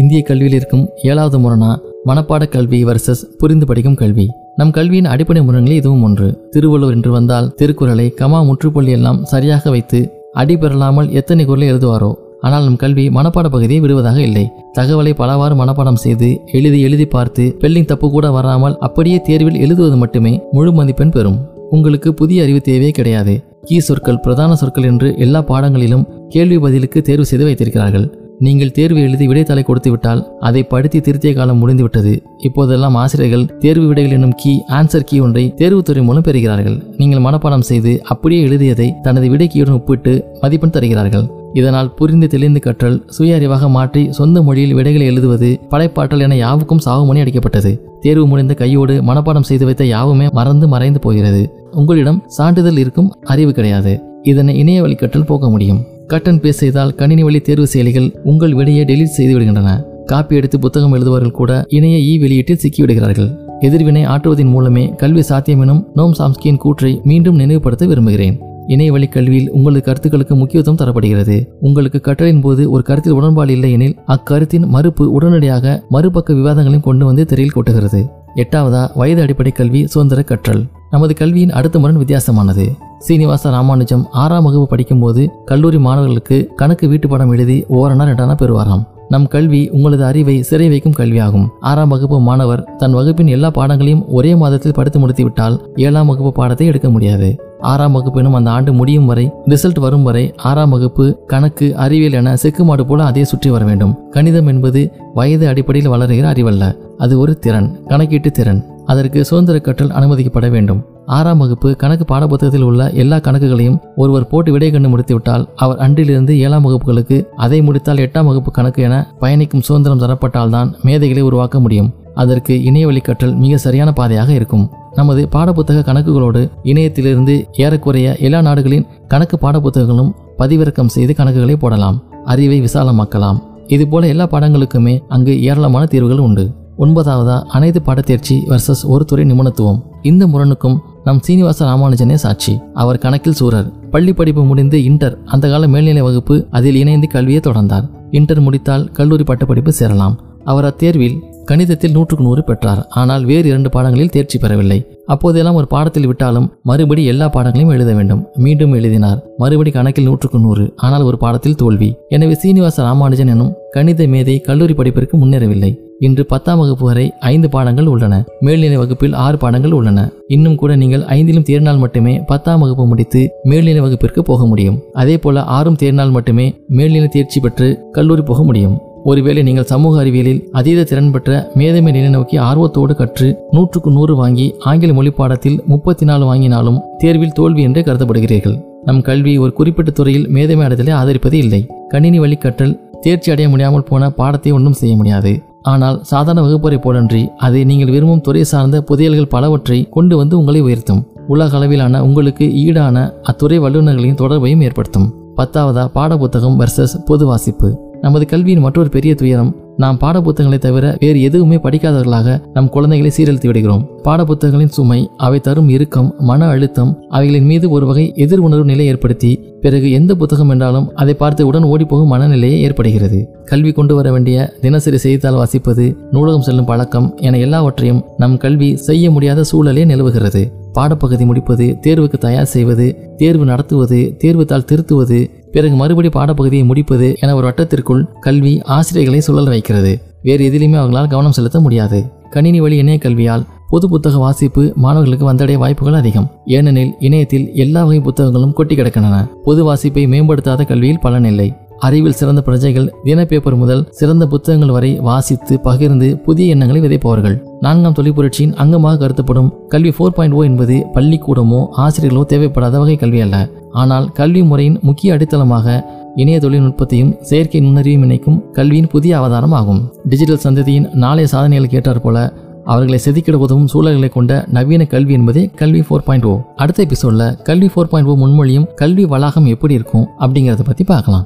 இந்திய கல்வியில் இருக்கும் ஏழாவது முரணா மனப்பாட கல்வி வர்சஸ் புரிந்து படிக்கும் கல்வி. நம் கல்வியின் அடிப்படை முரண்களில் இதுவும் ஒன்று. திருவள்ளுவர் என்று வந்தால் திருக்குறளை கமா முற்றுப்புள்ளி எல்லாம் சரியாக வைத்து அடி பெறலாமல் எத்தனை குரலை எழுதுவாரோ. ஆனால் நம் கல்வி மனப்பாட பகுதியை விடுவதாக இல்லை. தகவலை பலவாறு மனப்பாடம் செய்து எழுதி எழுதி பார்த்து பெல்லிங் தப்பு கூட வராமல் அப்படியே தேர்வில் எழுதுவது மட்டுமே முழு மதிப்பெண் பெறும். உங்களுக்கு புதிய அறிவு தேவையே கிடையாது. கீ சொற்கள் பிரதான சொற்கள் என்று எல்லா பாடங்களிலும் கேள்வி பதிலுக்கு தேர்வு செய்து வைத்திருக்கிறார்கள். நீங்கள் தேர்வு எழுதி விடைத்தாளை கொடுத்து விட்டால் அதை படித்து திருத்திய காலம் முடிந்துவிட்டது. இப்போதெல்லாம் ஆசிரியர்கள் தேர்வு விடைகள் என்னும் கீ ஆன்சர் கீ ஒன்றை தேர்வுத்துறை மூலம் பெறுகிறார்கள். நீங்கள் மனப்பாடம் செய்து அப்படியே எழுதியதை தனது விடைக்கியுடன் ஒப்பிட்டு மதிப்பெண் தருகிறார்கள். இதனால் புரிந்து தெளிந்து கற்றல் சுய அறிவாக மாற்றி சொந்த மொழியில் விடைகளை எழுதுவது படைப்பாற்றல் என யாவுக்கும் சாவுமணி அடிக்கப்பட்டது. தேர்வு முடிந்த கையோடு மனப்பாடம் செய்து வைத்த யாவுமே மறந்து மறைந்து போகிறது. உங்களிடம் சான்றிதழ் இருக்கும் அறிவு கிடையாது. இதனை இணைய வழி கற்றல் முடியும். கட்டன் அண்ட் செய்தால் கணினி வழி தேர்வு செயலிகள் உங்கள் விடையை டெலீட் செய்து விடுகின்றன. காப்பி எடுத்து புத்தகம் எழுதுபவர்கள் கூட இணைய இ வெளியீட்டில் சிக்கிவிடுகிறார்கள். எதிர்வினை ஆற்றுவதன் மூலமே கல்வி சாத்தியம் எனும் நோம் சாம்ஸ்கியின் கூற்றை மீண்டும் நினைவுபடுத்த விரும்புகிறேன். இணையவழி கல்வியில் உங்களது கருத்துக்களுக்கு முக்கியத்துவம் தரப்படுகிறது. உங்களுக்கு கற்றலின் போது ஒரு கருத்தில் உடன்பாடு இல்லை எனில் அக்கருத்தின் மறுப்பு உடனடியாக மறுபக்க விவாதங்களையும் கொண்டு வந்து திரையில் கொட்டுகிறது. எட்டாவதா வயது அடிப்படை கல்வி சுதந்திர கற்றல். நமது கல்வியின் அடுத்த முரண் வித்தியாசமானது. சீனிவாச ராமானுஜம் ஆறாம் வகுப்பு படிக்கும்போது கல்லூரி மாணவர்களுக்கு கணக்கு வீட்டுப்பாடம் எழுதி ஓரணா ரெண்டானா பெறுவாராம். நம் கல்வி உங்களது அறிவை சிறை வைக்கும் கல்வியாகும். ஆறாம் வகுப்பு மாணவர் தன் வகுப்பின் எல்லா பாடங்களையும் ஒரே மாதத்தில் படித்து முடித்துவிட்டால் ஏழாம் வகுப்பு பாடத்தை எடுக்க முடியாது. ஆறாம் வகுப்பினும் அந்த ஆண்டு முடியும் வரை ரிசல்ட் வரும் வரை ஆறாம் வகுப்பு கணக்கு அறிவியல் என செக்குமாடு போல அதே சுற்றி வர வேண்டும். கணிதம் என்பது வயது அடிப்படையில் வளருகிற அறிவல்ல. அது ஒரு திறன் கணக்கீட்டு திறன். அதற்கு சுதந்திர கற்றல் அனுமதிக்கப்பட வேண்டும். ஆறாம் வகுப்பு கணக்கு பாடப்புத்தகத்தில் உள்ள எல்லா கணக்குகளையும் ஒருவர் போட்டு விடை கண்டு முடித்துவிட்டால் அவர் அன்றிலிருந்து ஏழாம் வகுப்புகளுக்கு அதை முடித்தால் எட்டாம் வகுப்பு கணக்கு என பயணிக்கும் சுதந்திரம் தரப்பட்டால்தான் மேதைகளை உருவாக்க முடியும். அதற்கு இணையவழி கற்றல் மிக சரியான பாதையாக இருக்கும். நமது பாடப்புத்தக கணக்குகளோடு இணையத்திலிருந்து ஏறக்குறைய எல்லா நாடுகளின் கணக்கு பாடப்புத்தகங்களும் பதிவிறக்கம் செய்து கணக்குகளை போடலாம். அறிவை விசாலமாக்கலாம். இதுபோல எல்லா பாடங்களுக்குமே அங்கு ஏராளமான தீர்வுகள் உண்டு. ஒன்பதாவதா அனைத்து பாடத்தேர்ச்சி வர்சஸ் ஒரு துறை நிபுணத்துவம். இந்த முரணுக்கும் நம் சீனிவாச ராமானுஜனே சாட்சி. அவர் கணக்கில் சூரர். பள்ளி படிப்பு முடிந்து இன்டர் அந்த கால மேல்நிலை வகுப்பு அதில் இணைந்து கல்வியை தொடர்ந்தார். இன்டர் முடித்தால் கல்லூரி பட்டப்படிப்பு சேரலாம். அவர் அத்தேர்வில் கணிதத்தில் நூற்றுக்கு நூறு பெற்றார். ஆனால் வேறு இரண்டு பாடங்களில் தேர்ச்சி பெறவில்லை. அப்போதெல்லாம் ஒரு பாடத்தில் விட்டாலும் மறுபடி எல்லா பாடங்களையும் எழுத வேண்டும். மீண்டும் எழுதினார். மறுபடி கணக்கில் நூற்றுக்கு நூறு. ஆனால் ஒரு பாடத்தில் தோல்வி. எனவே சீனிவாச ராமானுஜன் எனும் கணித மேதை கல்லூரி படிப்பிற்கு முன்னேறவில்லை. இன்று பத்தாம் வகுப்பு வரை ஐந்து பாடங்கள் உள்ளன. மேல்நிலை வகுப்பில் ஆறு பாடங்கள் உள்ளன. இன்னும் கூட நீங்கள் ஐந்திலும் தேர்னால் மட்டுமே பத்தாம் வகுப்பு முடித்து மேல்நிலை வகுப்பிற்கு போக முடியும். அதே போல ஆறும் தேர்னால் மட்டுமே மேல்நிலை தேர்ச்சி பெற்று கல்லூரி போக முடியும். ஒருவேளை நீங்கள் சமூக அறிவியலில் அதீத திறன் பெற்ற மேதமை நிலை நோக்கி ஆர்வத்தோடு கற்று நூற்றுக்கு நூறு வாங்கி ஆங்கில மொழி பாடத்தில் முப்பத்தி நாலு வாங்கினாலும் தேர்வில் தோல்வி என்றே கருதப்படுகிறீர்கள். நம் கல்வி ஒரு குறிப்பிட்ட துறையில் மேதமை அடைதலை ஆதரிப்பது இல்லை. கணினி வழி கற்றல் தேர்ச்சி அடைய முடியாமல் போன பாடத்தை ஒன்றும் செய்ய முடியாது. ஆனால் சாதாரண வகுப்பறை போலன்றி அதை நீங்கள் விரும்பும் துறை சார்ந்த புதையல்கள் பலவற்றை கொண்டு வந்து உங்களை உயர்த்தும். உலக அளவிலான உங்களுக்கு ஈடான அத்துறை வல்லுநர்களின் தொடர்பையும் ஏற்படுத்தும். பத்தாவதா பாடப்புத்தகம் வர்சஸ் பொது வாசிப்பு. நமது கல்வியின் மற்றொரு பெரிய துயரம் நாம் பாடப்புத்தகங்களை தவிர வேறு எதுவுமே படிக்காதவர்களாக நம் குழந்தைகளை சீரழித்து விடுகிறோம். பாடப்புத்தகங்களின் சுமை அவை தரும் இறுக்கம் மன அழுத்தம் அவைகளின் மீது ஒரு வகை எதிர் உணர்வு நிலை ஏற்படுத்தி பிறகு எந்த புத்தகம் என்றாலும் அதை பார்த்து உடன் ஓடிப்போகும் மனநிலையே ஏற்படுகிறது. கல்வி கொண்டு வர வேண்டிய தினசரி செய்தித்தாள் வாசிப்பது நூலகம் செல்லும் பழக்கம் என எல்லாவற்றையும் நம் கல்வி செய்ய முடியாத சூழலே நிலவுகிறது. பாடப்பகுதி முடிப்பது தேர்வுக்கு தயார் செய்வது தேர்வு நடத்துவது தேர்வுத்தாள் திருத்துவது பிறகு மறுபடி பாடப்பகுதியை முடிப்பது என ஒரு வட்டத்திற்குள் கல்வி ஆசிரியர்களை சுழல் வைக்கிறது. வேறு எதிலையுமே அவர்களால் கவனம் செலுத்த முடியாது. கணினி வழி இணைய கல்வியால் பொது புத்தக வாசிப்பு மாணவர்களுக்கு வந்தடைய வாய்ப்புகள் அதிகம். ஏனெனில் இணையத்தில் எல்லா வகை புத்தகங்களும் கொட்டி கிடக்கின்றன. பொது வாசிப்பை மேம்படுத்தாத கல்வியில் பலனில்லை அறிவில் சிறந்த பிரஜைகள் தின பேப்பர் முதல் சிறந்த புத்தகங்கள் வரை வாசித்து பகிர்ந்து புதிய எண்ணங்களை விதைப்பவர்கள். நான்காம் தொழிற்புரட்சியின் அங்கமாக கருதப்படும் கல்வி ஃபோர் பாயிண்ட் ஓ என்பது பள்ளிக்கூடமோ ஆசிரியர்களோ தேவைப்படாத வகை கல்வி அல்ல. ஆனால் கல்வி முறையின் முக்கிய அடித்தளமாக இணைய தொழில்நுட்பத்தையும் செயற்கை நுண்ணறிவையும் இணைக்கும் கல்வியின் புதிய அவதாரம் ஆகும். டிஜிட்டல் சந்ததியின் நாளைய சாதனைகளுக்கு ஏற்றாற்போல அவர்களை செதுக்கிட உதவும் சூழல்களை கொண்ட நவீன கல்வி என்பதே கல்வி ஃபோர் பாயிண்ட் ஓ அடுத்த எபிசோட்ல கல்வி ஃபோர் பாயிண்ட் ஓ முன்மொழியும் கல்வி வளாகம் எப்படி இருக்கும் அப்படிங்கிறத பத்தி பார்க்கலாம்.